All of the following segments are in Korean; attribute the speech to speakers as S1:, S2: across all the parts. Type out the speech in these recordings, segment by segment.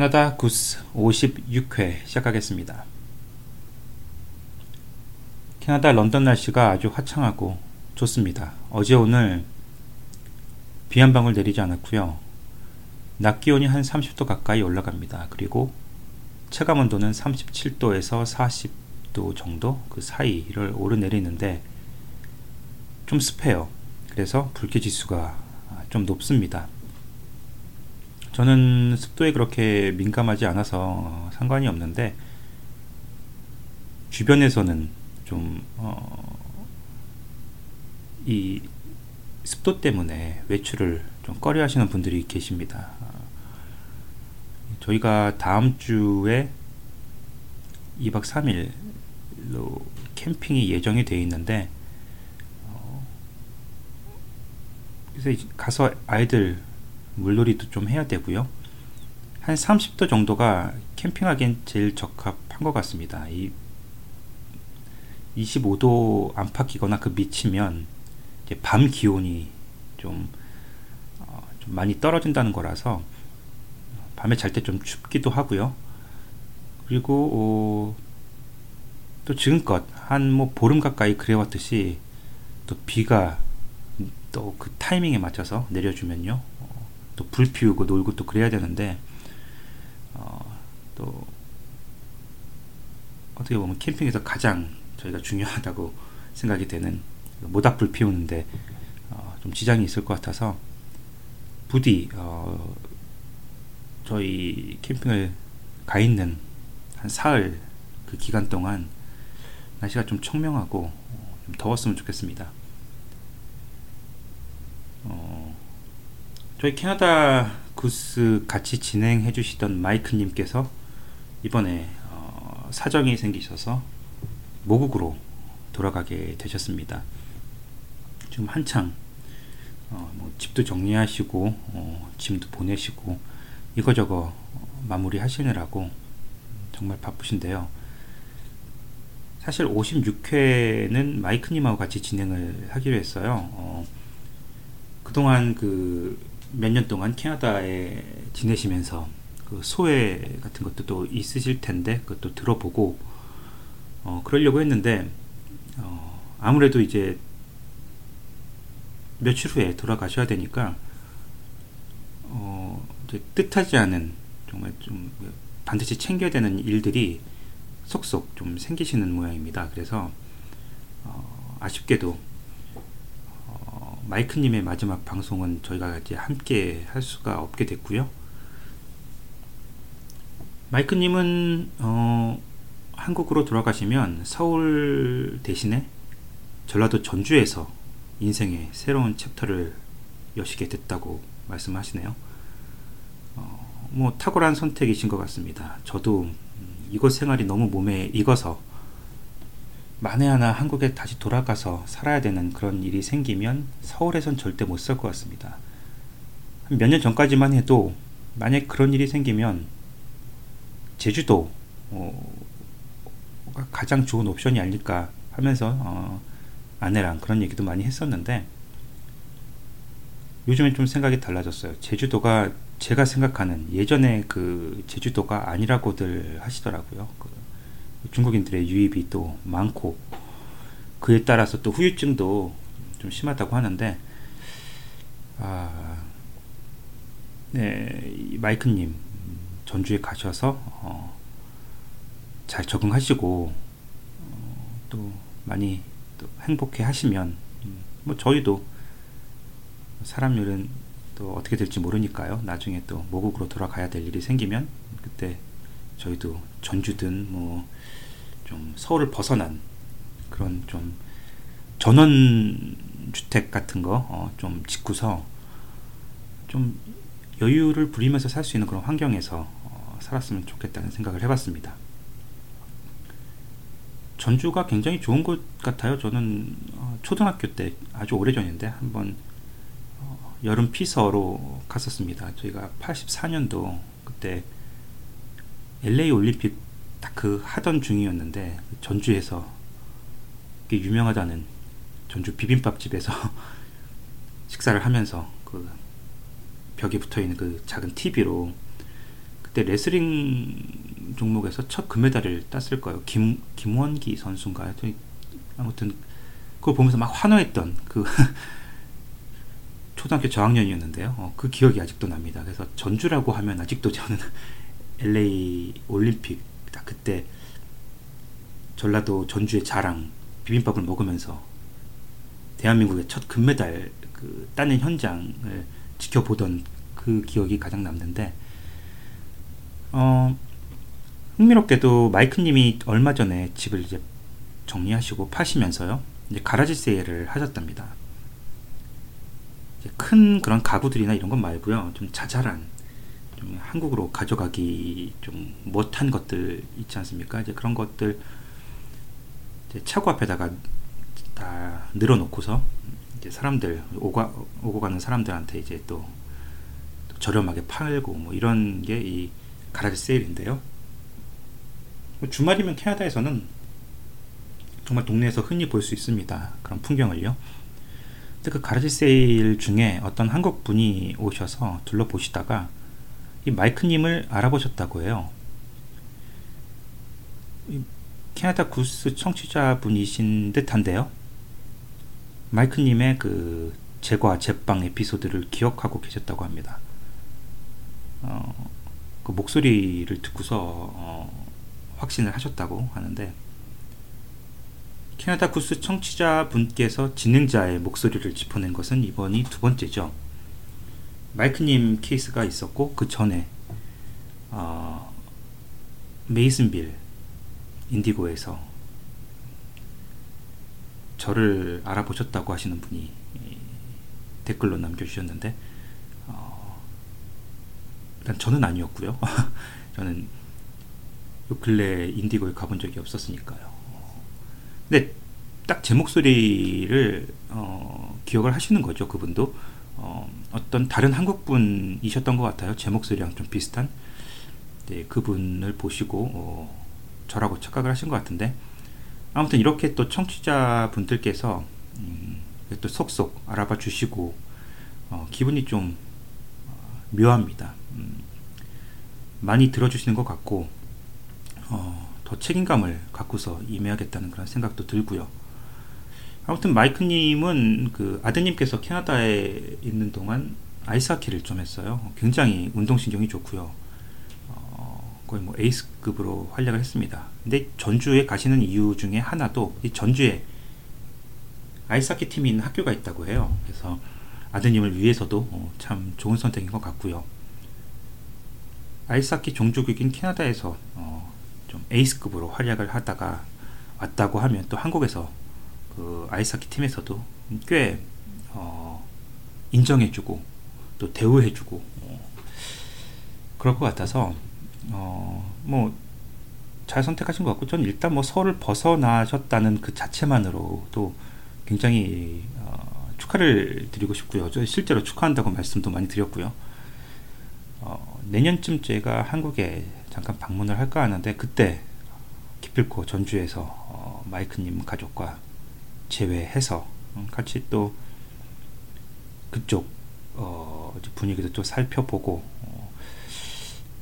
S1: 캐나다 구스 56회 시작하겠습니다. 캐나다 런던 날씨가 아주 화창하고 좋습니다. 어제 오늘 비 한 방울 내리지 않았고요. 낮 기온이 한 30도 가까이 올라갑니다. 그리고 체감 온도는 37도에서 40도 정도 그 사이를 오르내리는데 좀 습해요. 그래서 불쾌 지수가 좀 높습니다. 저는 습도에 그렇게 민감하지 않아서 상관이 없는데 주변에서는 좀 어, 이 습도 때문에 외출을 좀 꺼려 하시는 분들이 계십니다. 저희가 다음 주에 2박 3일로 캠핑이 예정이 되어 있는데 어, 그래서 가서 아이들 물놀이도 좀 해야 되고요. 한 30도 정도가 캠핑하기엔 제일 적합한 것 같습니다. 이 25도 안팎이거나 그 밑이면 밤 기온이 좀, 어, 좀 많이 떨어진다는 거라서 밤에 잘 때 좀 춥기도 하고요. 그리고 어, 또 지금껏 한 뭐 보름 가까이 그래왔듯이 또 비가 또 그 타이밍에 맞춰서 내려주면요. 또 불 피우고 놀고 또 그래야 되는데 어, 또 어떻게 보면 캠핑에서 가장 저희가 중요하다고 생각이 되는 모닥불 피우는데 어, 좀 지장이 있을 것 같아서 부디 어, 저희 캠핑을 가 있는 한 사흘 그 기간 동안 날씨가 좀 청명하고 어, 좀 더웠으면 좋겠습니다. 어, 저희 캐나다 구스 같이 진행해 주시던 마이크님께서 이번에 어, 사정이 생기셔서 모국으로 돌아가게 되셨습니다. 지금 한창 어, 뭐 집도 정리하시고 어, 짐도 보내시고 이거저거 마무리 하시느라고 정말 바쁘신데요. 사실 56회는 마이크님하고 같이 진행을 하기로 했어요. 어, 그동안 그 몇 년 동안 캐나다에 지내시면서 그 소외 같은 것도 또 있으실 텐데 그것도 들어보고 어, 그러려고 했는데 어, 아무래도 이제 며칠 후에 돌아가셔야 되니까 어, 이제 뜻하지 않은 정말 좀 반드시 챙겨야 되는 일들이 속속 좀 생기시는 모양입니다. 그래서 어, 아쉽게도 마이크님의 마지막 방송은 저희가 이제 함께 할 수가 없게 됐고요. 마이크님은 어, 한국으로 돌아가시면 서울 대신에 전라도 전주에서 인생의 새로운 챕터를 여시게 됐다고 말씀하시네요. 어, 뭐 탁월한 선택이신 것 같습니다. 저도 이곳 생활이 너무 몸에 익어서 만에 하나 한국에 다시 돌아가서 살아야 되는 그런 일이 생기면 서울에선 절대 못 살 것 같습니다. 몇 년 전까지만 해도 만약 그런 일이 생기면 제주도 어, 가장 좋은 옵션이 아닐까 하면서 어, 아내랑 그런 얘기도 많이 했었는데 요즘엔 좀 생각이 달라졌어요. 제주도가 제가 생각하는 예전에 그 제주도가 아니라고들 하시더라고요. 그 중국인들의 유입이 또 많고 그에 따라서 또 후유증도 좀 심하다고 하는데 아, 네, 마이크님 전주에 가셔서 어, 잘 적응하시고 어, 또 많이 또 행복해 하시면 음, 뭐 저희도 사람 일은 또 어떻게 될지 모르니까요. 나중에 또 모국으로 돌아가야 될 일이 생기면 그때 저희도 전주든 뭐 좀 서울을 벗어난 그런 좀 전원 주택 같은 거좀 어 짓고서 좀 여유를 부리면서 살 수 있는 그런 환경에서 어 살았으면 좋겠다는 생각을 해봤습니다. 전주가 굉장히 좋은 곳 같아요. 저는 어 초등학교 때 아주 오래 전인데 한번 어 여름 피서로 갔었습니다. 저희가 84년도 그때 LA 올림픽 딱 그 하던 중이었는데 전주에서 유명하다는 전주 비빔밥집에서 식사를 하면서 그 벽에 붙어 있는 그 작은 TV로 그 그때 레슬링 종목에서 첫 금메달을 땄을 거예요. 김 김원기 선수인가요? 아무튼 그걸 보면서 막 환호했던 그 초등학교 저학년이었는데요. 어, 그 기억이 아직도 납니다. 그래서 전주라고 하면 아직도 저는 LA 올림픽 그때 전라도 전주의 자랑 비빔밥을 먹으면서 대한민국의 첫 금메달 그 따는 현장을 지켜보던 그 기억이 가장 남는데 어, 흥미롭게도 마이크님이 얼마 전에 집을 이제 정리하시고 파시면서요 이제 가라지 세일을 하셨답니다. 큰 그런 가구들이나 이런 건 말고요 좀 자잘한 좀 한국으로 가져가기 좀 못한 것들 있지 않습니까? 이제 그런 것들 이제 차고 앞에다가 다 늘어놓고서 이제 사람들 오가, 오고 가는 사람들한테 이제 또, 또 저렴하게 팔고 뭐 이런 게 이 가라지 세일인데요. 뭐 주말이면 캐나다에서는 정말 동네에서 흔히 볼 수 있습니다. 그런 풍경을요. 그 가라지 세일 중에 어떤 한국 분이 오셔서 둘러보시다가 이 마이크님을 알아보셨다고 해요. 캐나다 구스 청취자분이신 듯한데요. 마이크님의 그 제과 제빵 에피소드를 기억하고 계셨다고 합니다. 어, 그 목소리를 듣고서 어, 확신을 하셨다고 하는데 캐나다 구스 청취자분께서 진행자의 목소리를 짚어낸 것은 이번이 두 번째죠. 마이크님 케이스가 있었고 그 전에 어, 메이슨빌 인디고에서 저를 알아보셨다고 하시는 분이 댓글로 남겨주셨는데 어, 일단 저는 아니었고요. 저는 요 근래 인디고에 가본 적이 없었으니까요. 근데 딱 제 목소리를 어, 기억을 하시는 거죠. 그분도 어, 떤 다른 한국 분이셨던 것 같아요. 제 목소리랑 좀 비슷한 네, 그분을 보시고 어, 저라고 착각을 하신 것 같은데 아무튼 이렇게 또 청취자 분들께서 음, 또 속속 알아봐 주시고 어, 기분이 좀 어, 묘합니다. 음, 많이 들어주시는 것 같고 어, 더 책임감을 갖고서 임해야겠다는 그런 생각도 들고요. 아무튼 마이크님은 그 아드님께서 캐나다에 있는 동안 아이스하키를 좀 했어요. 굉장히 운동신경이 좋고요. 거의 뭐 에이스급으로 활약을 했습니다. 근데 전주에 가시는 이유 중에 하나도 이 전주에 아이스하키 팀이 있는 학교가 있다고 해요. 그래서 아드님을 위해서도 어, 참 좋은 선택인 것 같고요. 아이스하키 종주국인 캐나다에서 어, 좀 에이스급으로 활약을 하다가 왔다고 하면 또 한국에서 그 아이스하키 팀에서도 꽤 어, 인정해주고 또 대우해주고 어, 그럴 것 같아서 어, 뭐, 잘 선택하신 것 같고, 저는 일단 뭐 서울을 벗어나셨다는 그 자체만으로도 굉장히 어, 축하를 드리고 싶고요. 저 실제로 축하한다고 말씀도 많이 드렸고요. 어, 내년쯤 제가 한국에 잠깐 방문을 할까 하는데, 그때 기필코 전주에서 어, 마이크님 가족과 제외해서 음, 같이 또 그쪽 어, 분위기도 좀 살펴보고 어,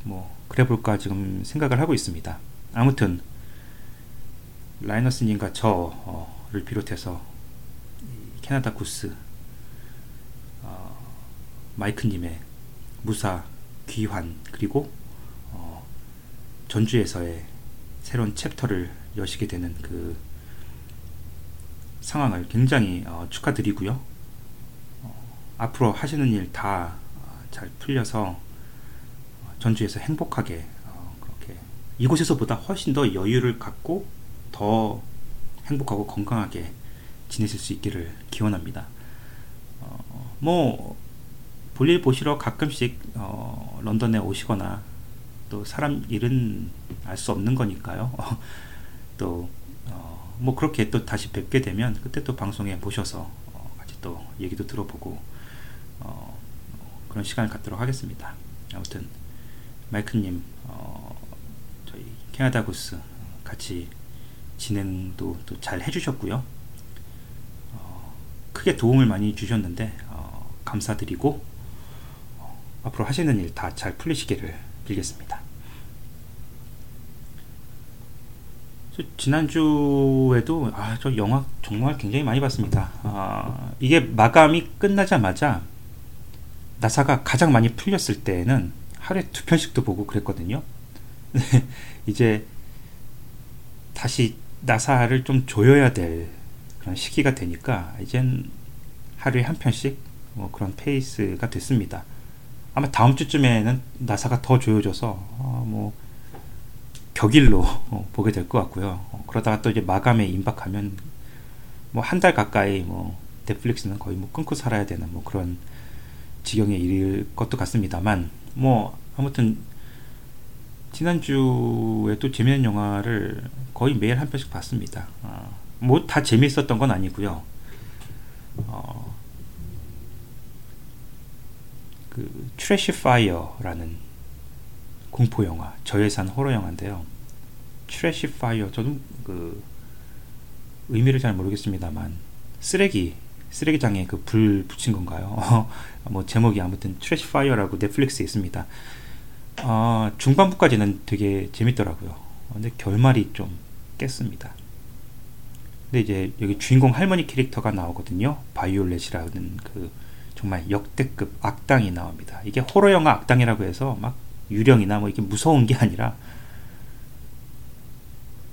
S1: 뭐 그래 볼까 지금 생각을 하고 있습니다. 아무튼 라이너스님과 저를 비롯해서 캐나다 구스 어, 마이크님의 무사 귀환 그리고 어, 전주에서의 새로운 챕터를 여시게 되는 그 상황을 굉장히 어, 축하드리고요. 어, 앞으로 하시는 일 다 잘 풀려서 전주에서 행복하게 어, 그렇게 이곳에서보다 훨씬 더 여유를 갖고 더 행복하고 건강하게 지내실 수 있기를 기원합니다. 어, 뭐 볼일 보시러 가끔씩 어, 런던에 오시거나 또 사람 일은 알 수 없는 거니까요. 또 뭐 어, 그렇게 또 다시 뵙게 되면 그때 또 방송에 모셔서 어, 같이 또 얘기도 들어보고 어, 그런 시간을 갖도록 하겠습니다. 아무튼 마이크님 어, 저희 캐나다 구스 같이 진행도 또 잘 해주셨고요. 어, 크게 도움을 많이 주셨는데 어, 감사드리고 어, 앞으로 하시는 일 다 잘 풀리시기를 빌겠습니다. 지난주에도 아, 저 영화 정말 굉장히 많이 봤습니다. 아, 이게 마감이 끝나자마자 나사가 가장 많이 풀렸을 때는 하루에 두 편씩도 보고 그랬거든요. 이제 다시 나사를 좀 조여야 될 그런 시기가 되니까 이젠 하루에 한 편씩 뭐 그런 페이스가 됐습니다. 아마 다음 주쯤에는 나사가 더 조여져서 어, 뭐 격일로 어, 보게 될 것 같고요. 어, 그러다가 또 이제 마감에 임박하면 뭐 한 달 가까이 뭐 넷플릭스는 거의 뭐 끊고 살아야 되는 뭐 그런 지경에 이를 것도 같습니다만 뭐 아무튼 지난주에 또 재미있는 영화를 거의 매일 한 편씩 봤습니다. 어, 뭐 다 재미있었던 건 아니고요. 어, 그 Trash Fire라는 공포 영화, 저예산 호러 영화인데요. Trash Fire 저도 그 의미를 잘 모르겠습니다만 쓰레기 쓰레기장에 그 불 붙인 건가요? 뭐 제목이 아무튼 Trash Fire라고 넷플릭스에 있습니다. 어, 중반부까지는 되게 재밌더라고요. 근데 결말이 좀 깼습니다. 근데 이제 여기 주인공 할머니 캐릭터가 나오거든요. 바이올렛이라는 그 정말 역대급 악당이 나옵니다. 이게 호러 영화 악당이라고 해서 막 유령이나 뭐 이게 무서운 게 아니라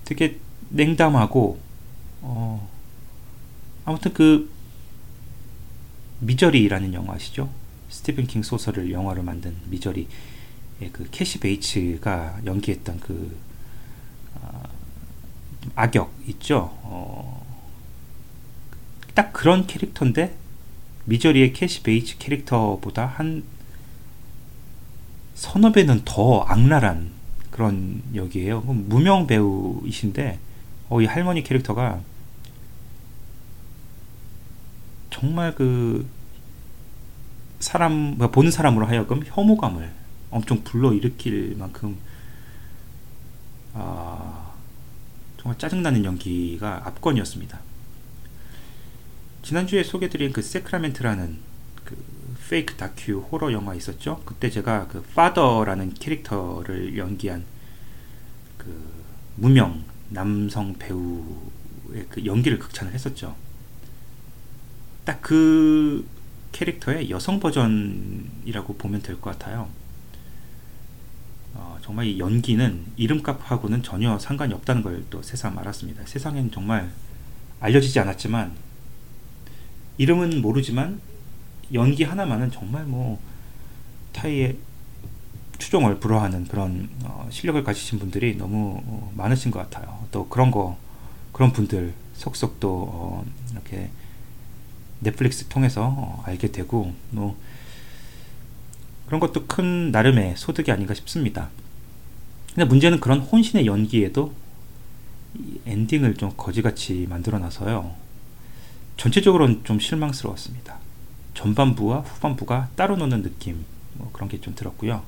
S1: 되게 냉담하고 어 아무튼 그 Misery라는 영화 아시죠? 스티븐 킹 소설을 영화로 만든 Misery 그 캐시 베이츠가 연기했던 그 어, 악역 있죠? 어, 딱 그런 캐릭터인데 Misery의 캐시 베이츠 캐릭터보다 한 배는 더 악랄한 그런 역이에요. 무명 배우이신데 어, 이 할머니 캐릭터가 정말 그 사람 보는 사람으로 하여금 혐오감을 엄청 불러일으킬 만큼 아, 정말 짜증나는 연기가 압권이었습니다. 지난주에 소개드린 그 Sacrament라는 fake 다큐 호러 영화 있었죠. 그때 제가 그 Father라는 캐릭터를 연기한 그 무명 남성 배우의 그 연기를 극찬을 했었죠. 딱 그 캐릭터의 여성 버전이라고 보면 될 것 같아요. 어, 정말 이 연기는 이름값하고는 전혀 상관이 없다는 걸 또 새삼 알았습니다. 세상엔 정말 알려지지 않았지만 이름은 모르지만 연기 하나만은 정말 뭐 타이의 추종을 불허하는 그런 어, 실력을 가지신 분들이 너무 어, 많으신 것 같아요. 또 그런 거 그런 분들 속속 또 어, 이렇게 넷플릭스 통해서 어, 알게 되고 뭐 그런 것도 큰 나름의 소득이 아닌가 싶습니다. 근데 문제는 그런 혼신의 연기에도 엔딩을 좀 거지같이 만들어놔서요. 전체적으로는 좀 실망스러웠습니다. 전반부와 후반부가 따로 노는 느낌 뭐 그런 게 좀 들었고요.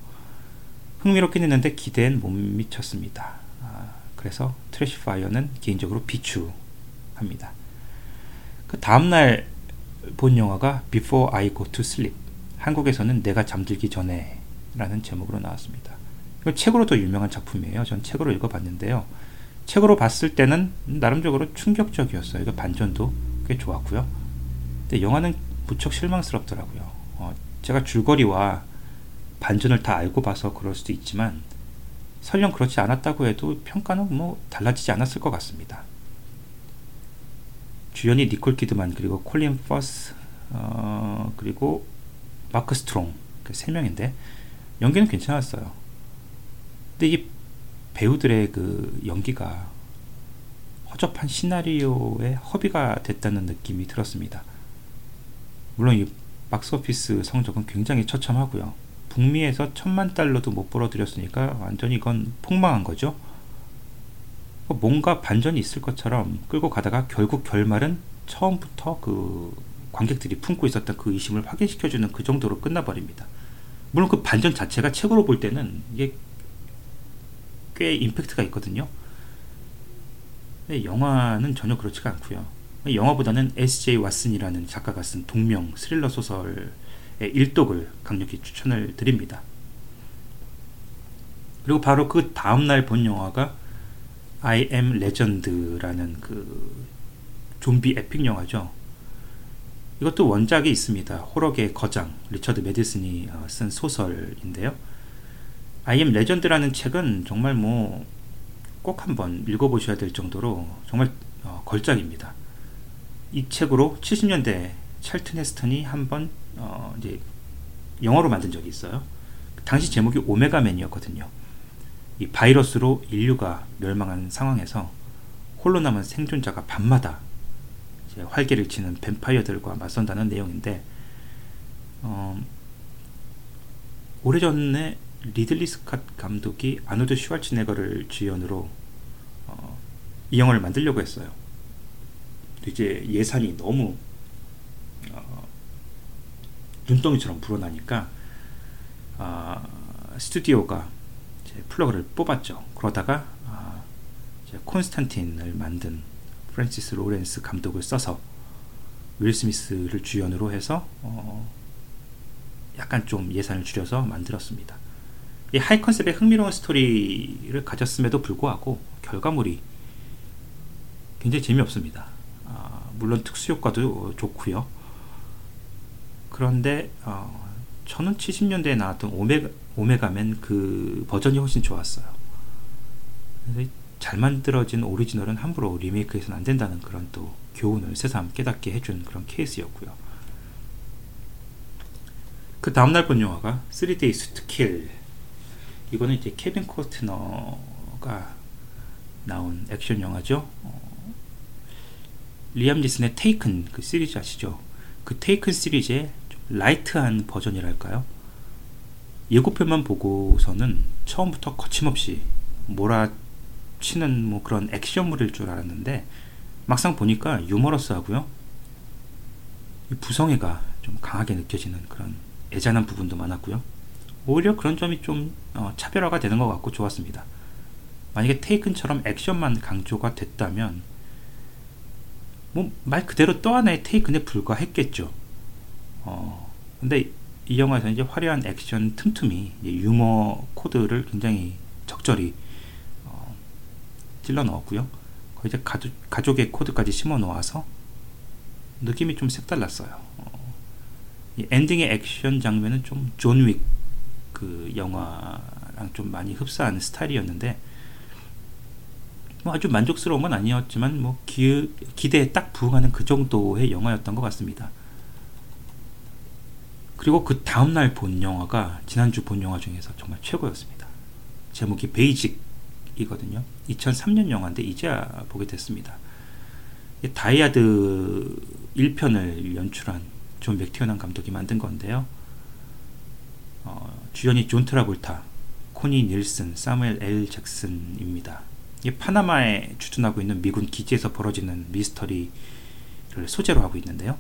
S1: 흥미롭긴 했는데 기대엔 못 미쳤습니다. 아, 그래서 Trash Fire는 개인적으로 비추합니다. 그 다음날 본 영화가 Before I Go to Sleep 한국에서는 내가 잠들기 전에 라는 제목으로 나왔습니다. 이건 책으로도 유명한 작품이에요. 전 책으로 읽어봤는데요. 책으로 봤을 때는 나름적으로 충격적이었어요. 이거 반전도 꽤 좋았고요. 근데 영화는 무척 실망스럽더라고요. 어, 제가 줄거리와 반전을 다 알고 봐서 그럴 수도 있지만 설령 그렇지 않았다고 해도 평가는 뭐 달라지지 않았을 것 같습니다. 주연이 니콜 키드만 그리고 콜린 퍼스 어, 그리고 마크 스트롱 그 세 명인데 연기는 괜찮았어요. 근데 이 배우들의 그 연기가 허접한 시나리오에 허비가 됐다는 느낌이 들었습니다. 물론 이 박스오피스 성적은 굉장히 처참하고요. 북미에서 천만 달러도 못 벌어들였으니까 완전히 이건 폭망한 거죠. 뭔가 반전이 있을 것처럼 끌고 가다가 결국 결말은 처음부터 그 관객들이 품고 있었던 그 의심을 확인시켜주는 그 정도로 끝나버립니다. 물론 그 반전 자체가 책으로 볼 때는 이게 꽤 임팩트가 있거든요. 근데 영화는 전혀 그렇지가 않고요. 영화보다는 S.J. 왓슨이라는 작가가 쓴 동명 스릴러 소설의 일독을 강력히 추천을 드립니다. 그리고 바로 그 다음날 본 영화가 I Am Legend라는 그 좀비 epic 영화죠. 이것도 원작이 있습니다. 호러계의 거장 리처드 매드슨이 어, 쓴 소설인데요. I Am Legend라는 책은 정말 뭐 꼭 한번 읽어보셔야 될 정도로 정말 어, 걸작입니다. 이 책으로 70년대 찰튼 헤스턴이 한번 어, 이제 영화로 만든 적이 있어요. 당시 제목이 Omega Man이었거든요. 이 바이러스로 인류가 멸망한 상황에서 홀로 남은 생존자가 밤마다 활개를 치는 뱀파이어들과 맞선다는 내용인데 어, 오래전에 리들리 스캇 감독이 아노드 슈왈츠네거를 주연으로 어, 이 영화를 만들려고 했어요. 이제 예산이 너무 어, 눈덩이처럼 불어나니까 어, 스튜디오가 플러그를 뽑았죠. 그러다가 어, 콘스탄틴을 만든 프랜시스 로렌스 감독을 써서 윌 스미스를 주연으로 해서 어, 약간 좀 예산을 줄여서 만들었습니다. 이 high concept의 흥미로운 스토리를 가졌음에도 불구하고 결과물이 굉장히 재미없습니다. 아, 물론 특수 효과도 좋고요. 그런데 어, 저는 70년대에 나왔던 오메가, 오메가맨 그 버전이 훨씬 좋았어요. 잘 만들어진 오리지널은 함부로 리메이크해서는 안 된다는 그런 또 교훈을 새삼 깨닫게 해준 그런 케이스였고요. 그 다음날 본 영화가 3Days to Kill 이거는 이제 케빈 코스트너가 나온 액션 영화죠. 어, 리암 니슨의 테이큰 그 시리즈 아시죠? 그 테이큰 시리즈의 light한 버전이랄까요? 예고편만 보고서는 처음부터 거침없이 몰아치는 뭐 그런 액션물일 줄 알았는데 막상 보니까 유머러스하고요. 부성애가 좀 강하게 느껴지는 그런 애잔한 부분도 많았고요. 오히려 그런 점이 좀 어, 차별화가 되는 것 같고 좋았습니다. 만약에 테이큰처럼 액션만 강조가 됐다면 뭐 말 그대로 또 하나의 테이큰에 불과했겠죠. 어, 근데 이 영화에서 이제 화려한 액션 틈틈이 유머 코드를 굉장히 적절히 어, 찔러 넣었고요. 거의 이제 가족, 가족의 코드까지 심어 놓아서 느낌이 좀 색달랐어요. 어, 엔딩의 액션 장면은 좀 존윅 그 영화랑 좀 많이 흡사한 스타일이었는데 뭐 아주 만족스러운 건 아니었지만 뭐 기, 기대에 딱 부응하는 그 정도의 영화였던 것 같습니다. 그리고 그 다음날 본 영화가 지난주 본 영화 중에서 정말 최고였습니다. 제목이 베이직이거든요. 2003년 영화인데 이제야 보게 됐습니다. 다이하드 1편을 연출한 존 맥티어난 감독이 만든 건데요. 어, 주연이 존 트라볼타, 코니 닐슨, 사무엘 엘 잭슨입니다. 이 파나마에 주둔하고 있는 미군 기지에서 벌어지는 미스터리를 소재로 하고 있는데요.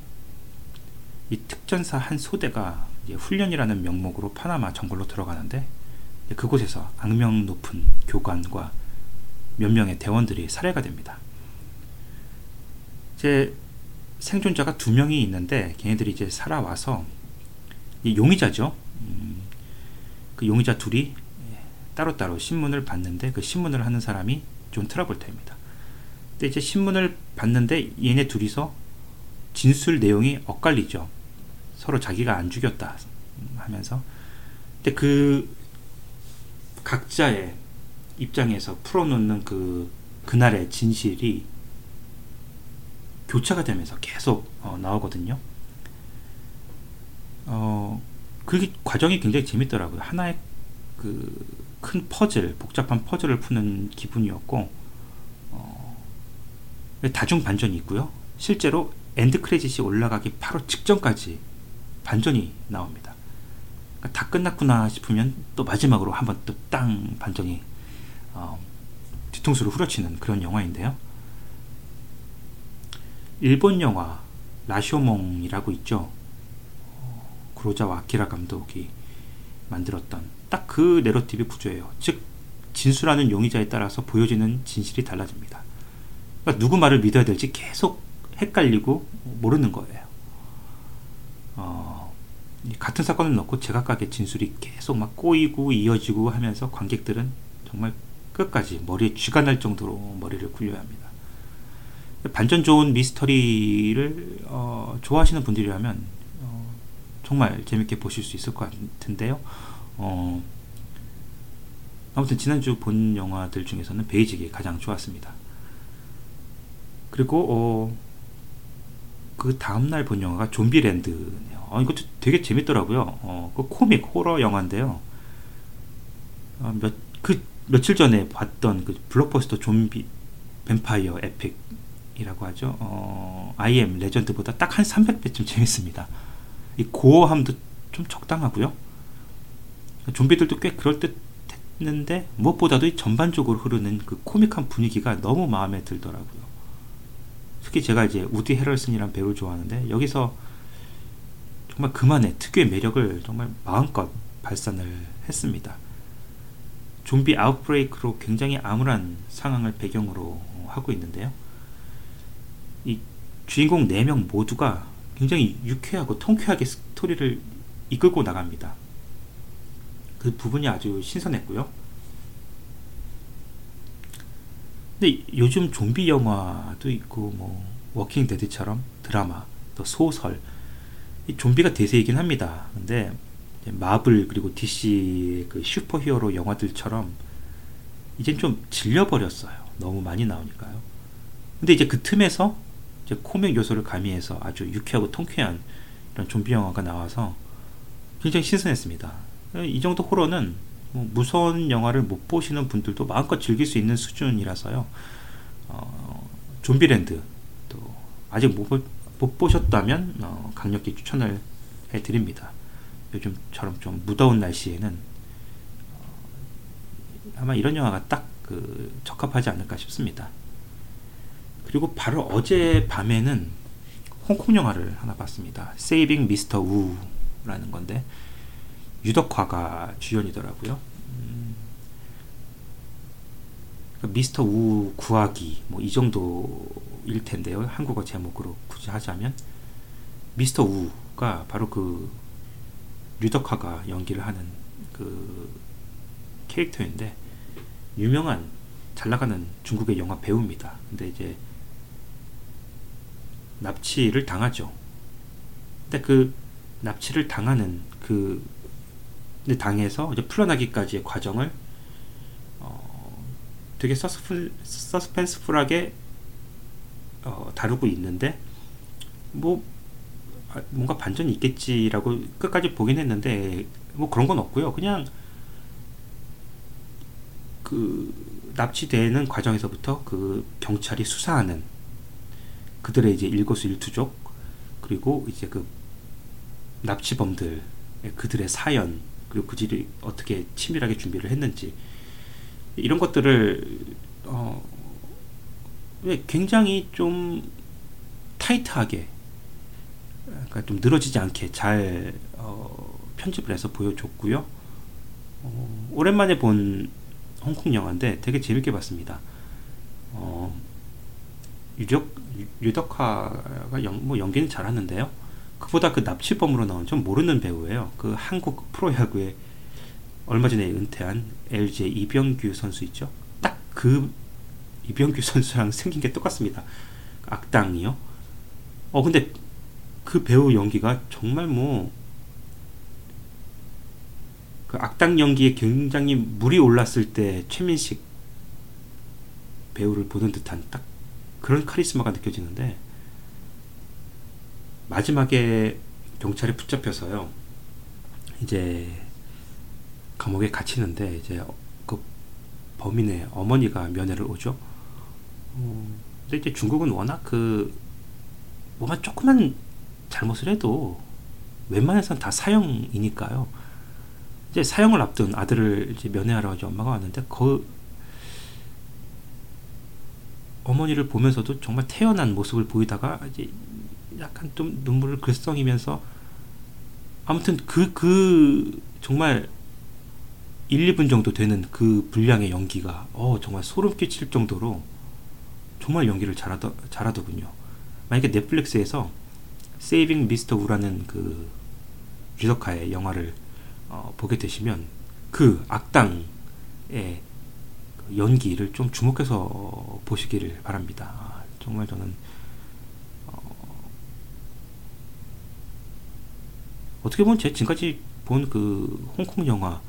S1: 이 특전사 한 소대가 훈련이라는 명목으로 파나마 정글로 들어가는데 그곳에서 악명 높은 교관과 몇 명의 대원들이 살해가 됩니다. 이제 생존자가 두 명이 있는데 걔네들이 이제 살아와서 용의자죠. 음, 그 용의자 둘이 따로따로 신문을 봤는데 그 신문을 하는 사람이 존 트라볼타입니다. 근데 이제 신문을 봤는데 얘네 둘이서 진술 내용이 엇갈리죠. 서로 자기가 안 죽였다 하면서 근데 그 각자의 입장에서 풀어놓는 그 그날의 진실이 교차가 되면서 계속 어, 나오거든요. 어, 그 과정이 굉장히 재밌더라고요. 하나의 그 큰 퍼즐, 복잡한 퍼즐을 푸는 기분이었고, 어, 다중 반전이 있고요. 실제로 end credit이 올라가기 바로 직전까지 반전이 나옵니다. 그러니까 다 끝났구나 싶으면 또 마지막으로 한번 또 땅 반전이 어, 뒤통수를 후려치는 그런 영화인데요. 일본 영화 라쇼몽이라고 있죠. 어, 구로자와 아키라 감독이 만들었던 딱 그 내러티브 구조예요. 즉 진술하는 용의자에 따라서 보여지는 진실이 달라집니다. 그러니까 누구 말을 믿어야 될지 계속 헷갈리고 모르는 거예요. 어, 같은 사건을 넣고 제각각의 진술이 계속 막 꼬이고 이어지고 하면서 관객들은 정말 끝까지 머리에 쥐가 날 정도로 머리를 굴려야 합니다. 반전 좋은 미스터리를 어, 좋아하시는 분들이라면 어, 정말 재밌게 보실 수 있을 것 같은데요. 어, 아무튼 지난주 본 영화들 중에서는 베이직이 가장 좋았습니다. 그리고 어, 그 다음날 본 영화가 좀비랜드네요. 어, 이것도 되게 재밌더라고요. 어, 그 코믹 호러 영화인데요. 어, 몇, 그 며칠 전에 봤던 그 블록버스터 좀비 뱀파이어 epic이라고 하죠. 어, IM 레전드보다 딱 한 300배쯤 재밌습니다. 이 gore함도 좀 적당하고요. 좀비들도 꽤 그럴듯 했는데 무엇보다도 전반적으로 흐르는 그 코믹한 분위기가 너무 마음에 들더라고요. 특히 제가 이제 우디 헤럴슨이란 배우를 좋아하는데 여기서 정말 그만의 특유의 매력을 정말 마음껏 발산을 했습니다. 좀비 아웃브레이크로 굉장히 암울한 상황을 배경으로 하고 있는데요. 이 주인공 4명 모두가 굉장히 유쾌하고 통쾌하게 스토리를 이끌고 나갑니다. 그 부분이 아주 신선했고요. 근데 요즘 좀비 영화도 있고 뭐 워킹 데드처럼 드라마 또 소설 이 좀비가 대세이긴 합니다. 근데 마블 그리고 DC 그 슈퍼히어로 영화들처럼 이젠 좀 질려버렸어요. 너무 많이 나오니까요. 근데 이제 그 틈에서 이제 코믹 요소를 가미해서 아주 유쾌하고 통쾌한 이런 좀비 영화가 나와서 굉장히 신선했습니다. 이 정도 호러는 뭐 무서운 영화를 못 보시는 분들도 마음껏 즐길 수 있는 수준이라서요. 어, 좀비랜드 또 아직 못, 못 보셨다면 어, 강력히 추천을 해드립니다. 요즘처럼 좀 무더운 날씨에는 어, 아마 이런 영화가 딱 그 적합하지 않을까 싶습니다. 그리고 바로 어제 밤에는 홍콩 영화를 하나 봤습니다. 세이빙 미스터 우라는 건데 유덕화가 주연이더라고요. 음, 그러니까 미스터 우 구하기 뭐 이 정도일 텐데요. 한국어 제목으로 굳이 하자면 미스터 우가 바로 그 유덕화가 연기를 하는 그 캐릭터인데 유명한 잘 나가는 중국의 영화 배우입니다. 근데 이제 납치를 당하죠. 근데 그 납치를 당하는 그 근데 당해서 이제 풀려나기까지의 과정을 어, 되게 서스펜, 서스펜스풀하게 어, 다루고 있는데 뭐 아, 뭔가 반전이 있겠지라고 끝까지 보긴 했는데 뭐 그런 건 없고요. 그냥 그 납치되는 과정에서부터 그 경찰이 수사하는 그들의 이제 일거수일투족 그리고 이제 그 납치범들 그들의 사연 그리고 그들이 어떻게 치밀하게 준비를 했는지 이런 것들을 어, 굉장히 좀 타이트하게 그러니까 좀 늘어지지 않게 잘 어, 편집을 해서 보여줬고요. 어, 오랜만에 본 홍콩 영화인데 되게 재밌게 봤습니다. 어, 유적 유덕화가 연, 뭐 연기는 잘하는데요. 그보다 그 납치범으로 나온 좀 모르는 배우예요. 그 한국 프로야구에 얼마 전에 은퇴한 LG 이병규 선수 있죠. 딱 그 이병규 선수랑 생긴 게 똑같습니다. 악당이요. 어 근데 그 배우 연기가 정말 뭐 그 악당 연기에 굉장히 물이 올랐을 때 최민식 배우를 보는 듯한 딱 그런 카리스마가 느껴지는데 마지막에 경찰에 붙잡혀서요. 이제 감옥에 갇히는데 이제 그 범인의 어머니가 면회를 오죠. 어, 근데 이제 중국은 워낙 그 뭐만 조그만 잘못을 해도 웬만해선 다 사형이니까요. 이제 사형을 앞둔 아들을 이제 면회하러 이제 엄마가 왔는데 그 어머니를 보면서도 정말 태어난 모습을 보이다가 이제 약간 좀 눈물을 글썽이면서 아무튼 그, 그, 정말 1, 2분 정도 되는 그 분량의 연기가, 어, 정말 소름 끼칠 정도로 정말 연기를 잘하더, 잘하더군요. 만약에 넷플릭스에서 세이빙 미스터 우라는 그 유덕화의 영화를 어, 보게 되시면 그 악당의 그 연기를 좀 주목해서 보시기를 바랍니다. 아, 정말 저는 떻게 보면 제 지금까지 본 그 홍콩 영화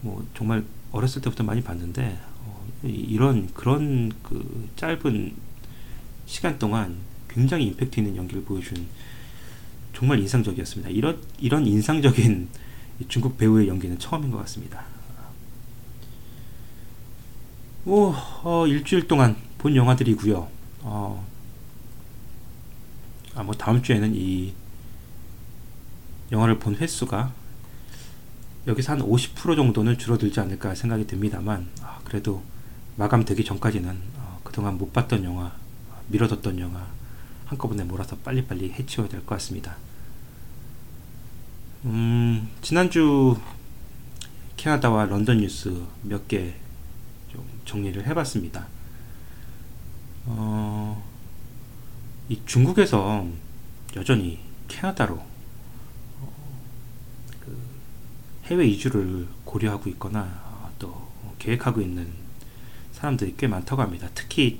S1: 뭐 정말 어렸을 때부터 많이 봤는데 어, 이런 그런 그 짧은 시간 동안 굉장히 임팩트 있는 연기를 보여준 정말 인상적이었습니다. 이런 이런 인상적인 중국 배우의 연기는 처음인 것 같습니다. 오, 어, 일주일 동안 본 영화들이고요. 어, 아, 뭐 다음 주에는 이 영화를 본 횟수가 여기서 한 50% 정도는 줄어들지 않을까 생각이 듭니다만 아, 그래도 마감되기 전까지는 어, 그동안 못 봤던 영화, 미뤄뒀던 영화 한꺼번에 몰아서 빨리빨리 해치워야 될 것 같습니다. 음, 지난주 캐나다와 런던 뉴스 몇 개 좀 정리를 해봤습니다. 어, 이 중국에서 여전히 캐나다로 해외 이주를 고려하고 있거나 어, 또 계획하고 있는 사람들이 꽤 많다고 합니다. 특히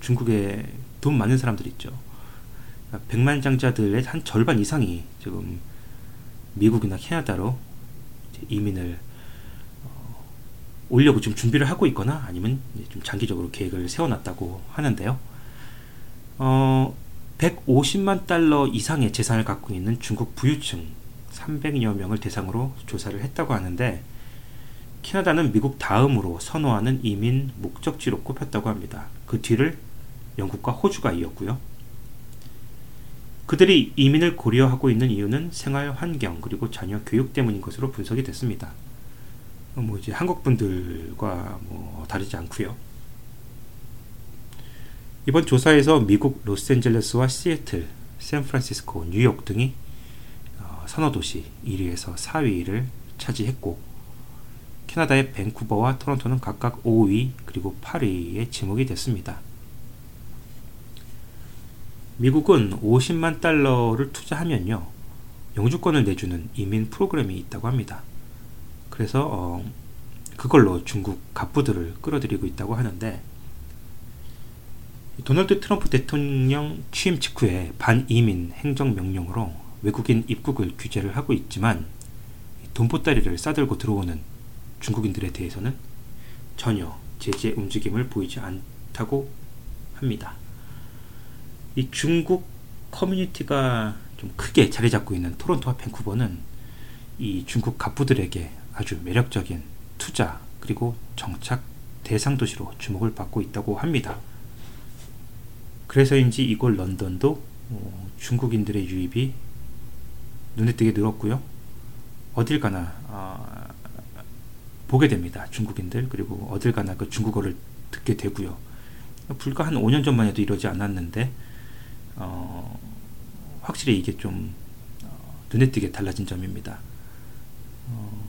S1: 중국에 돈 많은 사람들 있죠. 그러니까 백만장자들의 한 절반 이상이 지금 미국이나 캐나다로 이민을 어, 오려고 좀 준비를 하고 있거나 아니면 좀 장기적으로 계획을 세워놨다고 하는데요. 어, 150만 달러 이상의 재산을 갖고 있는 중국 부유층 300여 명을 대상으로 조사를 했다고 하는데 캐나다는 미국 다음으로 선호하는 이민 목적지로 꼽혔다고 합니다. 그 뒤를 영국과 호주가 이었고요. 그들이 이민을 고려하고 있는 이유는 생활 환경 그리고 자녀 교육 때문인 것으로 분석이 됐습니다. 뭐 이제 한국 분들과 뭐 다르지 않고요. 이번 조사에서 미국 로스앤젤레스와 시애틀, 샌프란시스코, 뉴욕 등이 선호도시 1위에서 4위를 차지했고 캐나다의 밴쿠버와 토론토는 각각 5위 그리고 8위에 지목이 됐습니다. 미국은 50만 달러를 투자하면요 영주권을 내주는 이민 프로그램이 있다고 합니다. 그래서 어, 그걸로 중국 갑부들을 끌어들이고 있다고 하는데 도널드 트럼프 대통령 취임 직후에 반이민 행정명령으로 외국인 입국을 규제를 하고 있지만 돈보따리를 싸들고 들어오는 중국인들에 대해서는 전혀 제재 움직임을 보이지 않다고 합니다. 이 중국 커뮤니티가 좀 크게 자리 잡고 있는 토론토와 밴쿠버는 이 중국 갑부들에게 아주 매력적인 투자 그리고 정착 대상 도시로 주목을 받고 있다고 합니다. 그래서인지 이곳 런던도 어, 중국인들의 유입이 눈에 띄게 늘었고요. 어딜 가나 어, 보게 됩니다. 중국인들 그리고 어딜 가나 그 중국어를 듣게 되고요. 불과 한 5년 전만 해도 이러지 않았는데 어, 확실히 이게 좀 어, 눈에 띄게 달라진 점입니다. 어,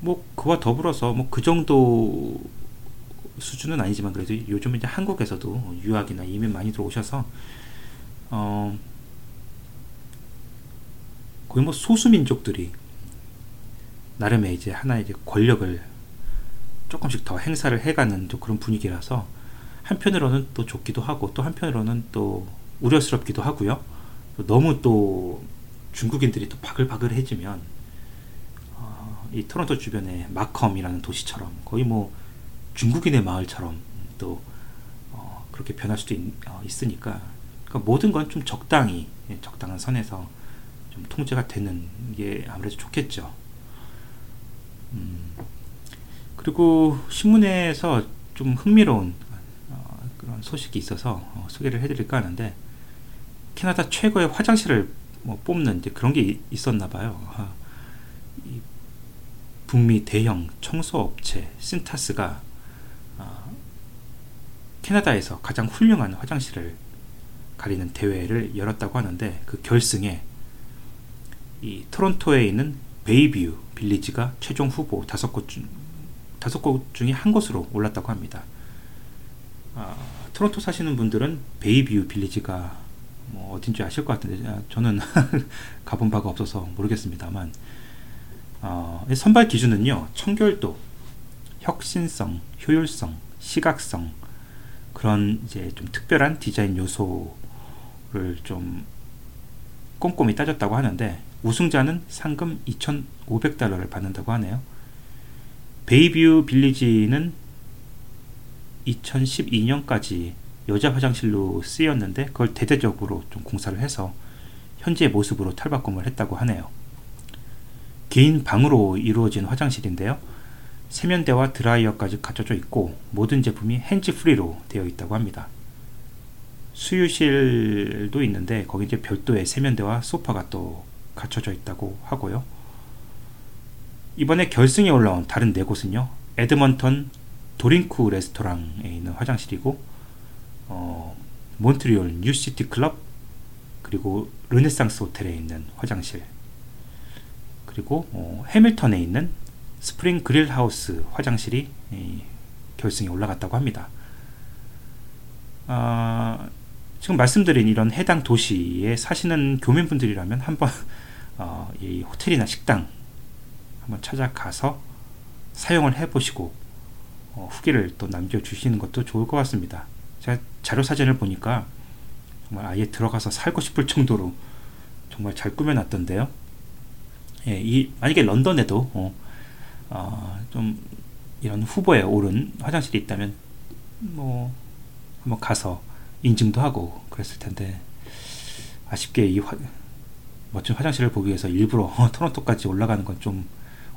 S1: 뭐 그와 더불어서 뭐 그 정도 수준은 아니지만 그래도 요즘 이제 한국에서도 유학이나 이민 많이 들어오셔서 어, 거의 뭐 소수민족들이 나름의 이제 하나의 이제 권력을 조금씩 더 행사를 해가는 또 그런 분위기라서 한편으로는 또 좋기도 하고 또 한편으로는 또 우려스럽기도 하고요. 너무 또 중국인들이 또 바글바글해지면 어, 이 토론토 주변의 마컴이라는 도시처럼 거의 뭐 중국인의 마을처럼 또 어, 그렇게 변할 수도 있, 어, 으니까 그러니까 모든 건 좀 적당히 예, 적당한 선에서 좀 통제가 되는 게 아무래도 좋겠죠. 음, 그리고 신문에서 좀 흥미로운 어, 그런 소식이 있어서 어, 소개를 해드릴까 하는데 캐나다 최고의 화장실을 뭐 뽑는 그런 게 있었나 봐요. 아, 북미 대형 청소업체 신타스가 아, 캐나다에서 가장 훌륭한 화장실을 가리는 대회를 열었다고 하는데 그 결승에 이 토론토에 있는 베이뷰 빌리지가 최종 후보 다섯 곳 중, 다섯 곳 중에 한 곳으로 올랐다고 합니다. 아, 토론토 사시는 분들은 베이뷰 빌리지가 뭐 어딘지 아실 것 같은데 아, 저는 가본 바가 없어서 모르겠습니다만 어, 선발 기준은요 청결도, 혁신성, 효율성, 시각성 그런 이제 좀 특별한 디자인 요소를 좀 꼼꼼히 따졌다고 하는데 우승자는 상금 2,500달러를 받는다고 하네요. 베이뷰 빌리지는 2012년까지 여자 화장실로 쓰였는데 그걸 대대적으로 좀 공사를 해서 현재의 모습으로 탈바꿈을 했다고 하네요. 개인 방으로 이루어진 화장실인데요. 세면대와 드라이어까지 갖춰져 있고 모든 제품이 hands free로 되어 있다고 합니다. 수유실도 있는데 거기 이제 별도의 세면대와 소파가 또 갖춰져 있다고 하고요. 이번에 결승에 올라온 다른 네 곳은요. 에드먼턴 도링쿠 레스토랑에 있는 화장실이고 어, 몬트리올 뉴시티 클럽 그리고 르네상스 호텔에 있는 화장실 그리고 어, 해밀턴에 있는 스프링 그릴 하우스 화장실이 이, 결승에 올라갔다고 합니다. 어, 지금 말씀드린 이런 해당 도시에 사시는 교민분들이라면 한번 어, 이 호텔이나 식당 한번 찾아가서 사용을 해보시고 어, 후기를 또 남겨주시는 것도 좋을 것 같습니다. 제가 자료 사진을 보니까 정말 아예 들어가서 살고 싶을 정도로 정말 잘 꾸며놨던데요. 예, 이 만약에 런던에도 어, 어, 좀 이런 후보에 오른 화장실이 있다면 뭐 한번 가서 인증도 하고 그랬을 텐데 아쉽게 이 화, 멋진 화장실을 보기 위해서 일부러 토론토까지 올라가는 건 좀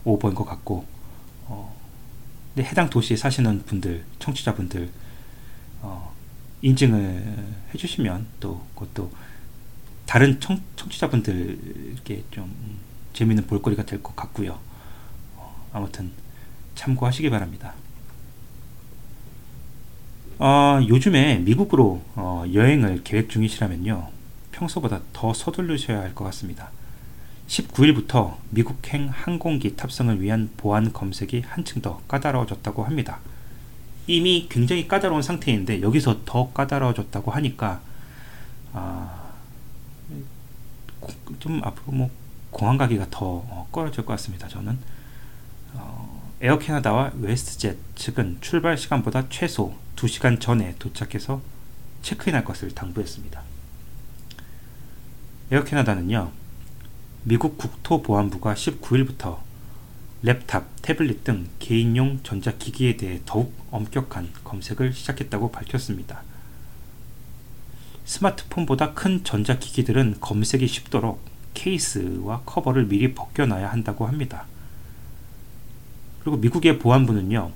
S1: 오버인 것 같고 어, 근데 해당 도시에 사시는 분들 청취자분들 어, 인증을 해주시면 또 그것도 다른 청, 청취자분들께 좀 재미있는 볼거리가 될 것 같고요. 어, 아무튼 참고하시기 바랍니다. 어, 요즘에 미국으로 어, 여행을 계획 중이시라면요. 평소보다 더 서두르셔야 할 것 같습니다. 19일부터 미국행 항공기 탑승을 위한 보안 검색이 한층 더 까다로워졌다고 합니다. 이미 굉장히 까다로운 상태인데 여기서 더 까다로워졌다고 하니까 아, 좀 앞으로 뭐 공항 가기가 더 어, 꺼려질 것 같습니다. 저는 어, 에어 캐나다와 웨스트젯 측은 출발 시간보다 최소 2시간 전에 도착해서 체크인할 것을 당부했습니다. 에어 캐나다는요. 미국 국토보안부가 19일부터 랩탑, 태블릿 등 개인용 전자기기에 대해 더욱 엄격한 검색을 시작했다고 밝혔습니다. 스마트폰보다 큰 전자기기들은 검색이 쉽도록 케이스와 커버를 미리 벗겨놔야 한다고 합니다. 그리고 미국의 보안부는요,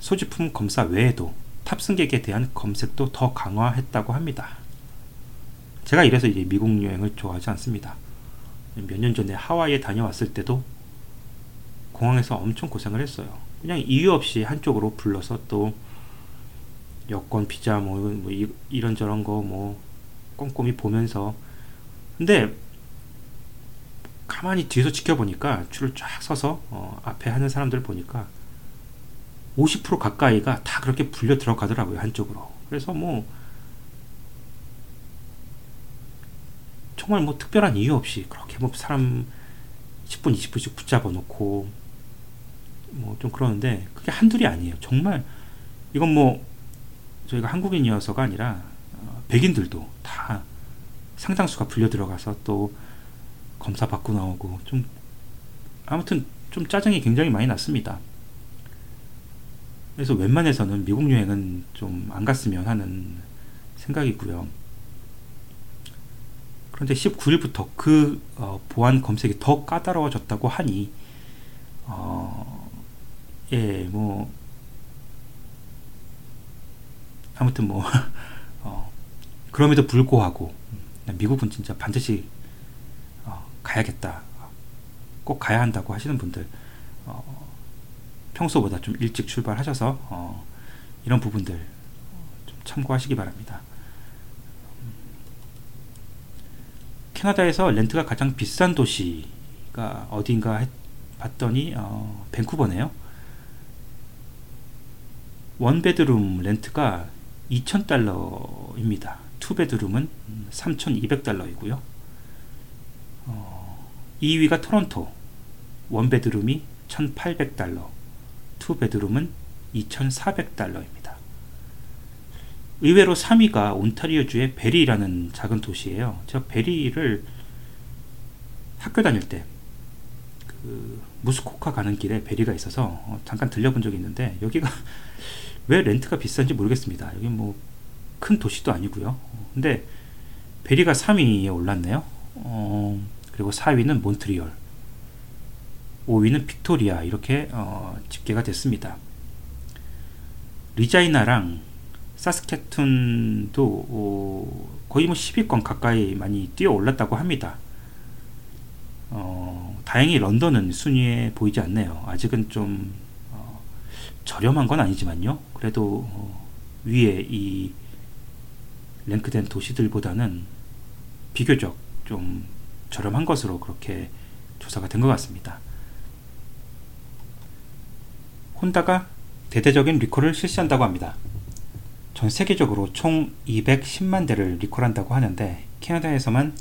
S1: 소지품 검사 외에도 탑승객에 대한 검색도 더 강화했다고 합니다. 제가 이래서 이제 미국 여행을 좋아하지 않습니다. 몇 년 전에 하와이에 다녀왔을 때도 공항에서 엄청 고생을 했어요. 그냥 이유 없이 한쪽으로 불러서 또 여권, 비자 뭐, 뭐 이, 런저런 거 뭐 꼼꼼히 보면서 근데 가만히 뒤에서 지켜보니까 줄을 쫙 서서 어, 앞에 하는 사람들 보니까 50% 가까이가 다 그렇게 불려 들어가더라고요 한쪽으로 그래서 뭐 정말 뭐 특별한 이유 없이 그렇게 뭐 사람 10분 20분씩 붙잡아 놓고 뭐 좀 그러는데 그게 한둘이 아니에요 정말 이건 뭐 저희가 한국인이어서가 아니라 어, 백인들도 다 상당수가 불려 들어가서 또 검사 받고 나오고 좀 아무튼 좀 짜증이 굉장히 많이 났습니다. 그래서 웬만해서는 미국 여행은 좀 안 갔으면 하는 생각이고요. 그런데 19일부터 그 어, 보안 검색이 더 까다로워졌다고 하니 어, 예, 뭐 아무튼 뭐 어, 그럼에도 불구하고 미국은 진짜 반드시 가야겠다. 꼭 가야 한다고 하시는 분들 어, 평소보다 좀 일찍 출발하셔서 어, 이런 부분들 좀 참고하시기 바랍니다. 캐나다에서 렌트가 가장 비싼 도시가 어딘가 했, 봤더니 어, 밴쿠버네요. 원베드룸 렌트가 2,000달러입니다. 투베드룸은 3,200달러이고요. 어, 2위가 토론토 원베드룸이 1,800달러 투베드룸은 2,400달러입니다. 의외로 3위가 온타리오주의 베리라는 작은 도시예요. 제가 베리를 학교 다닐 때 그 무스코카 가는 길에 베리가 있어서 어, 잠깐 들려본 적이 있는데 여기가 왜 렌트가 비싼지 모르겠습니다. 여기 뭐 큰 도시도 아니고요. 근데 베리가 3위에 올랐네요. 어, 그리고 4위는 몬트리올, 5위는 빅토리아 이렇게 어, 집계가 됐습니다. 리자이나랑 사스케툰도 어, 거의 뭐 10위권 가까이 많이 뛰어 올랐다고 합니다. 어, 다행히 런던은 순위에 보이지 않네요. 아직은 좀 어, 저렴한 건 아니지만요. 그래도 어, 위에 이 랭크된 도시들보다는 비교적 좀 저렴한 것으로 그렇게 조사가 된 것 같습니다. 혼다가 대대적인 리콜을 실시한다고 합니다. 전 세계적으로 총 210만 대를 리콜한다고 하는데 캐나다에서만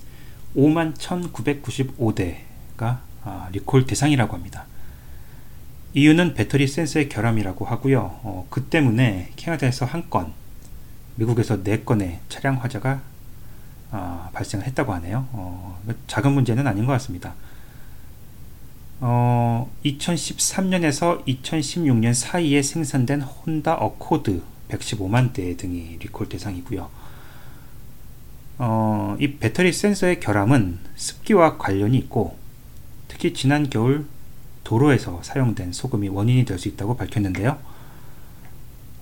S1: 5만 1995대가 아, 리콜 대상이라고 합니다. 이유는 배터리 센서의 결함이라고 하고요. 어, 그 때문에 캐나다에서 한 건, 미국에서 네 건의 차량 화재가 아, 발생을 했다고 하네요. 어, 작은 문제는 아닌 것 같습니다. 어, 2013년에서 2016년 사이에 생산된 혼다 어코드 115만 대 등이 리콜 대상이고요. 어, 이 배터리 센서의 결함은 습기와 관련이 있고 특히 지난 겨울 도로에서 사용된 소금이 원인이 될 수 있다고 밝혔는데요.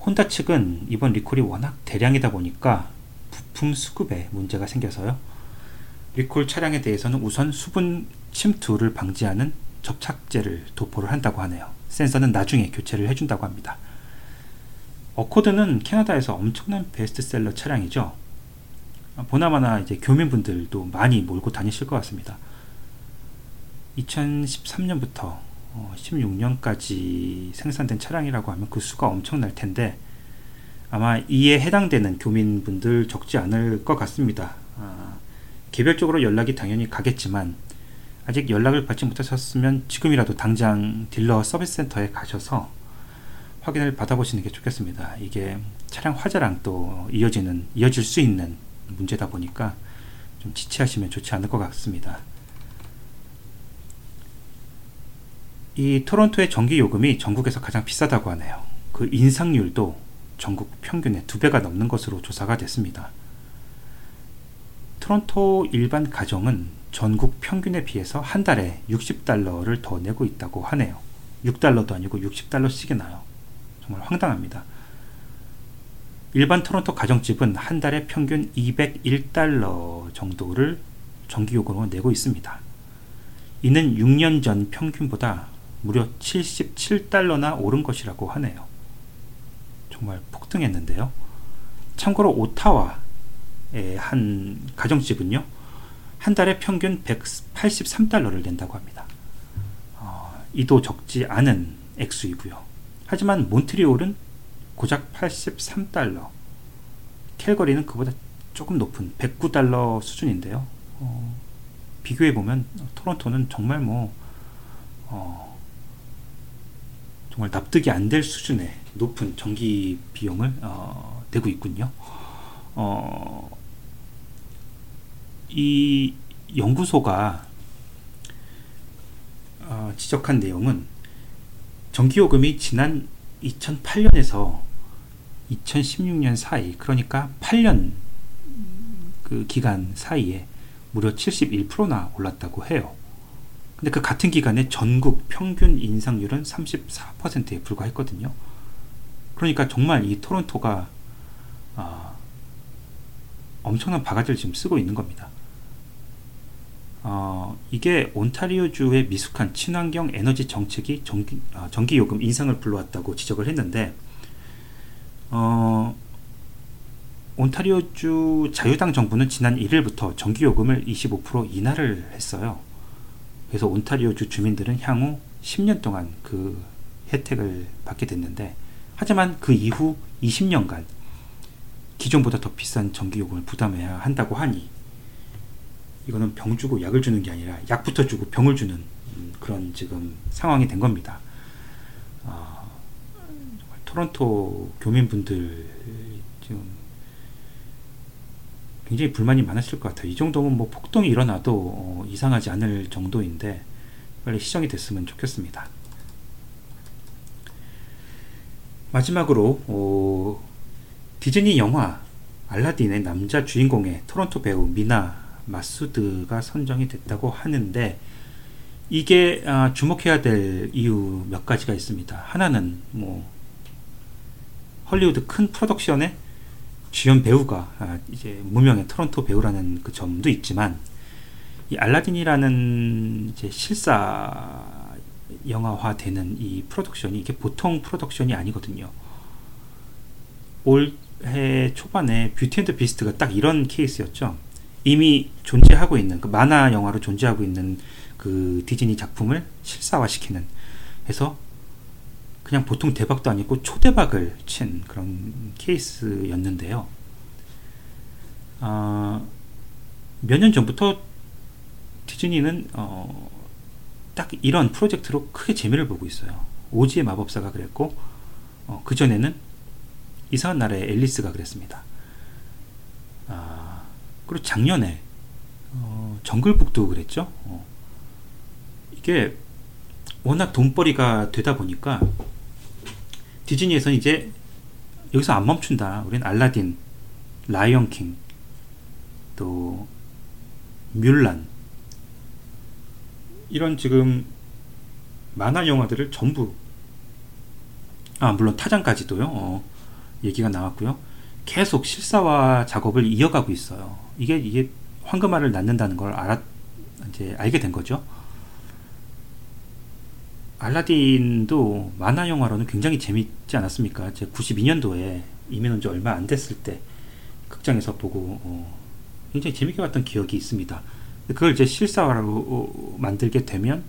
S1: 혼다 측은 이번 리콜이 워낙 대량이다 보니까 부품 수급에 문제가 생겨서요. 리콜 차량에 대해서는 우선 수분 침투를 방지하는 접착제를 도포를 한다고 하네요. 센서는 나중에 교체를 해준다고 합니다. 어코드는 캐나다에서 엄청난 베스트셀러 차량이죠. 보나마나 이제 교민분들도 많이 몰고 다니실 것 같습니다. 2013년부터 16년까지 생산된 차량이라고 하면 그 수가 엄청날 텐데 아마 이에 해당되는 교민분들 적지 않을 것 같습니다. 아, 개별적으로 연락이 당연히 가겠지만 아직 연락을 받지 못하셨으면 지금이라도 당장 딜러 서비스 센터에 가셔서 확인을 받아보시는 게 좋겠습니다. 이게 차량 화재랑 또 이어지는 이어질 수 있는 문제다 보니까 좀 지체하시면 좋지 않을 것 같습니다. 이 토론토의 전기 요금이 전국에서 가장 비싸다고 하네요. 그 인상률도 전국 평균의 두 배가 넘는 것으로 조사가 됐습니다. 토론토 일반 가정은 전국 평균에 비해서 한 달에 60달러를 더 내고 있다고 하네요. 6달러도 아니고 60달러씩이 나요. 정말 황당합니다. 일반 토론토 가정집은 한 달에 평균 201달러 정도를 전기요금으로 내고 있습니다. 이는 6년 전 평균보다 무려 77달러나 오른 것이라고 하네요. 정말 폭등했는데요. 참고로 오타와의 한 가정집은요, 한 달에 평균 183달러를 낸다고 합니다. 어, 이도 적지 않은 액수이고요. 하지만 몬트리올은 고작 83달러, 캘거리는 그보다 조금 높은 109달러 수준인데요. 어, 비교해 보면 토론토는 정말 뭐 어, 정말 납득이 안 될 수준의 높은 전기 비용을 어, 대고 있군요. 어, 이 연구소가 어, 지적한 내용은 전기요금이 지난 2008년에서 2016년 사이, 그러니까 8년 그 기간 사이에 무려 71%나 올랐다고 해요. 근데 그 같은 기간에 전국 평균 인상률은 34%에 불과했거든요. 그러니까 정말 이 토론토가 어, 엄청난 바가지를 지금 쓰고 있는 겁니다. 어, 이게 온타리오주의 미숙한 친환경 에너지 정책이 전기, 어, 전기요금 인상을 불러왔다고 지적을 했는데 어, 온타리오주 자유당 정부는 지난 1일부터 전기요금을 25% 인하를 했어요. 그래서 온타리오주 주민들은 향후 10년 동안 그 혜택을 받게 됐는데 하지만 그 이후 20년간 기존보다 더 비싼 전기요금을 부담해야 한다고 하니 이거는 병 주고 약을 주는 게 아니라 약부터 주고 병을 주는 음, 그런 지금 상황이 된 겁니다. 어, 토론토 교민분들 지금 굉장히 불만이 많으실 것 같아요. 이 정도면 뭐 폭동이 일어나도 어, 이상하지 않을 정도인데 빨리 시정이 됐으면 좋겠습니다. 마지막으로 어, 디즈니 영화 알라딘의 남자 주인공의 토론토 배우 미나 마수드가 선정이 됐다고 하는데 이게 아, 주목해야 될 이유 몇 가지가 있습니다. 하나는 뭐 헐리우드 큰 프로덕션의 주연 배우가 아, 이제 무명의 토론토 배우라는 그 점도 있지만 이 알라딘이라는 이제 실사 영화화되는 이 프로덕션이 이게 보통 프로덕션이 아니거든요. 올해 초반에 Beauty and Beast가 딱 이런 케이스였죠. 이미 존재하고 있는 그 만화 영화로 존재하고 있는 그 디즈니 작품을 실사화시키는 해서 그냥 보통 대박도 아니고 초대박을 친 그런 케이스였는데요. 어, 몇년 전부터 디즈니는 어, 딱 이런 프로젝트로 크게 재미를 보고 있어요. 오지의 마법사가 그랬고 어, 그 전에는 이상한 나라의 앨리스가 그랬습니다. 아, 그리고 작년에 어, 정글북도 그랬죠. 어, 이게 워낙 돈벌이가 되다 보니까 디즈니에서는 이제 여기서 안 멈춘다. 우리는 알라딘, 라이언킹, 또 뮬란 이런 지금 만화 영화들을 전부 아 물론 타장까지도요. 어, 얘기가 나왔고요. 계속 실사화 작업을 이어가고 있어요. 이게 이게 황금알을 낳는다는 걸 알아 이제 알게 된 거죠. 알라딘도 만화 영화로는 굉장히 재밌지 않았습니까? 제 92년도에 이민 온 지 얼마 안 됐을 때 극장에서 보고 어, 굉장히 재밌게 봤던 기억이 있습니다. 그걸 이제 실사화로 만들게 되면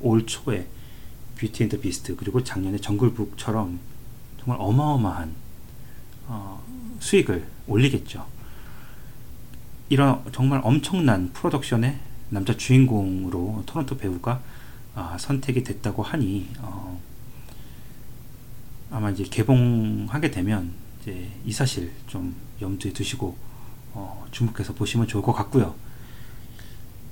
S1: 올 초에 Beauty and Beast 그리고 작년에 정글북처럼 정말 어마어마한 어, 수익을 올리겠죠. 이런 정말 엄청난 프로덕션의 남자 주인공으로 토론토 배우가 아, 선택이 됐다고 하니 어, 아마 이제 개봉하게 되면 이제 이 사실 좀 염두에 두시고 어, 주목해서 보시면 좋을 것 같고요.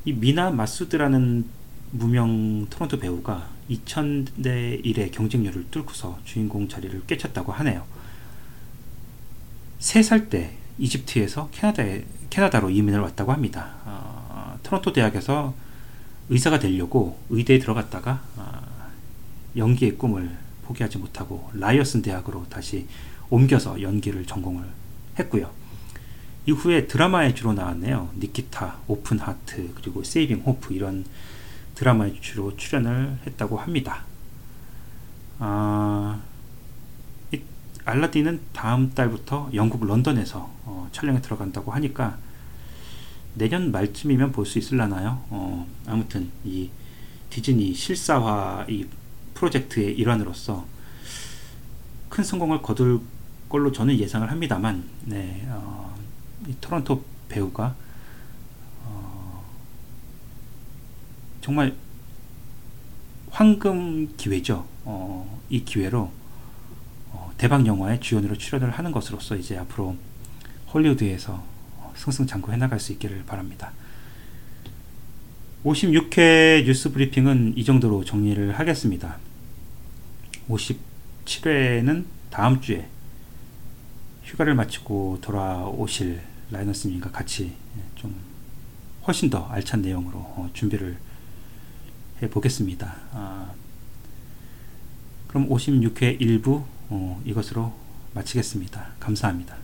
S1: 이 미나 마수드라는 무명 토론토 배우가 2000대 1의 경쟁률을 뚫고서 주인공 자리를 꿰찼다고 하네요. 3살 때 이집트에서 캐나다에, 캐나다로 이민을 왔다고 합니다. 어, 토론토 대학에서 의사가 되려고 의대에 들어갔다가 어, 연기의 꿈을 포기하지 못하고 라이어슨 대학으로 다시 옮겨서 연기를 전공을 했고요. 이후에 드라마에 주로 나왔네요. 니키타, Open Heart, 그리고 Saving Hope 이런 드라마에 주로 출연을 했다고 합니다. 아, 알라딘은 다음 달부터 영국 런던에서 어, 촬영에 들어간다고 하니까 내년 말쯤이면 볼 수 있을라나요? 어, 아무튼 이 디즈니 실사화 이 프로젝트의 일환으로서 큰 성공을 거둘 걸로 저는 예상을 합니다만, 네, 어, 이 토론토 배우가 어, 정말 황금 기회죠. 어, 이 기회로 어, 대박 영화의 주연으로 출연을 하는 것으로서 이제 앞으로 헐리우드에서 승승장구 해나갈 수 있기를 바랍니다. 56회 뉴스 브리핑은 이 정도로 정리를 하겠습니다. 57회는 다음 주에 휴가를 마치고 돌아오실 라이너스님과 같이 좀 훨씬 더 알찬 내용으로 어, 준비를 해 보겠습니다. 아, 그럼 56회 1부 어, 이것으로 마치겠습니다. 감사합니다.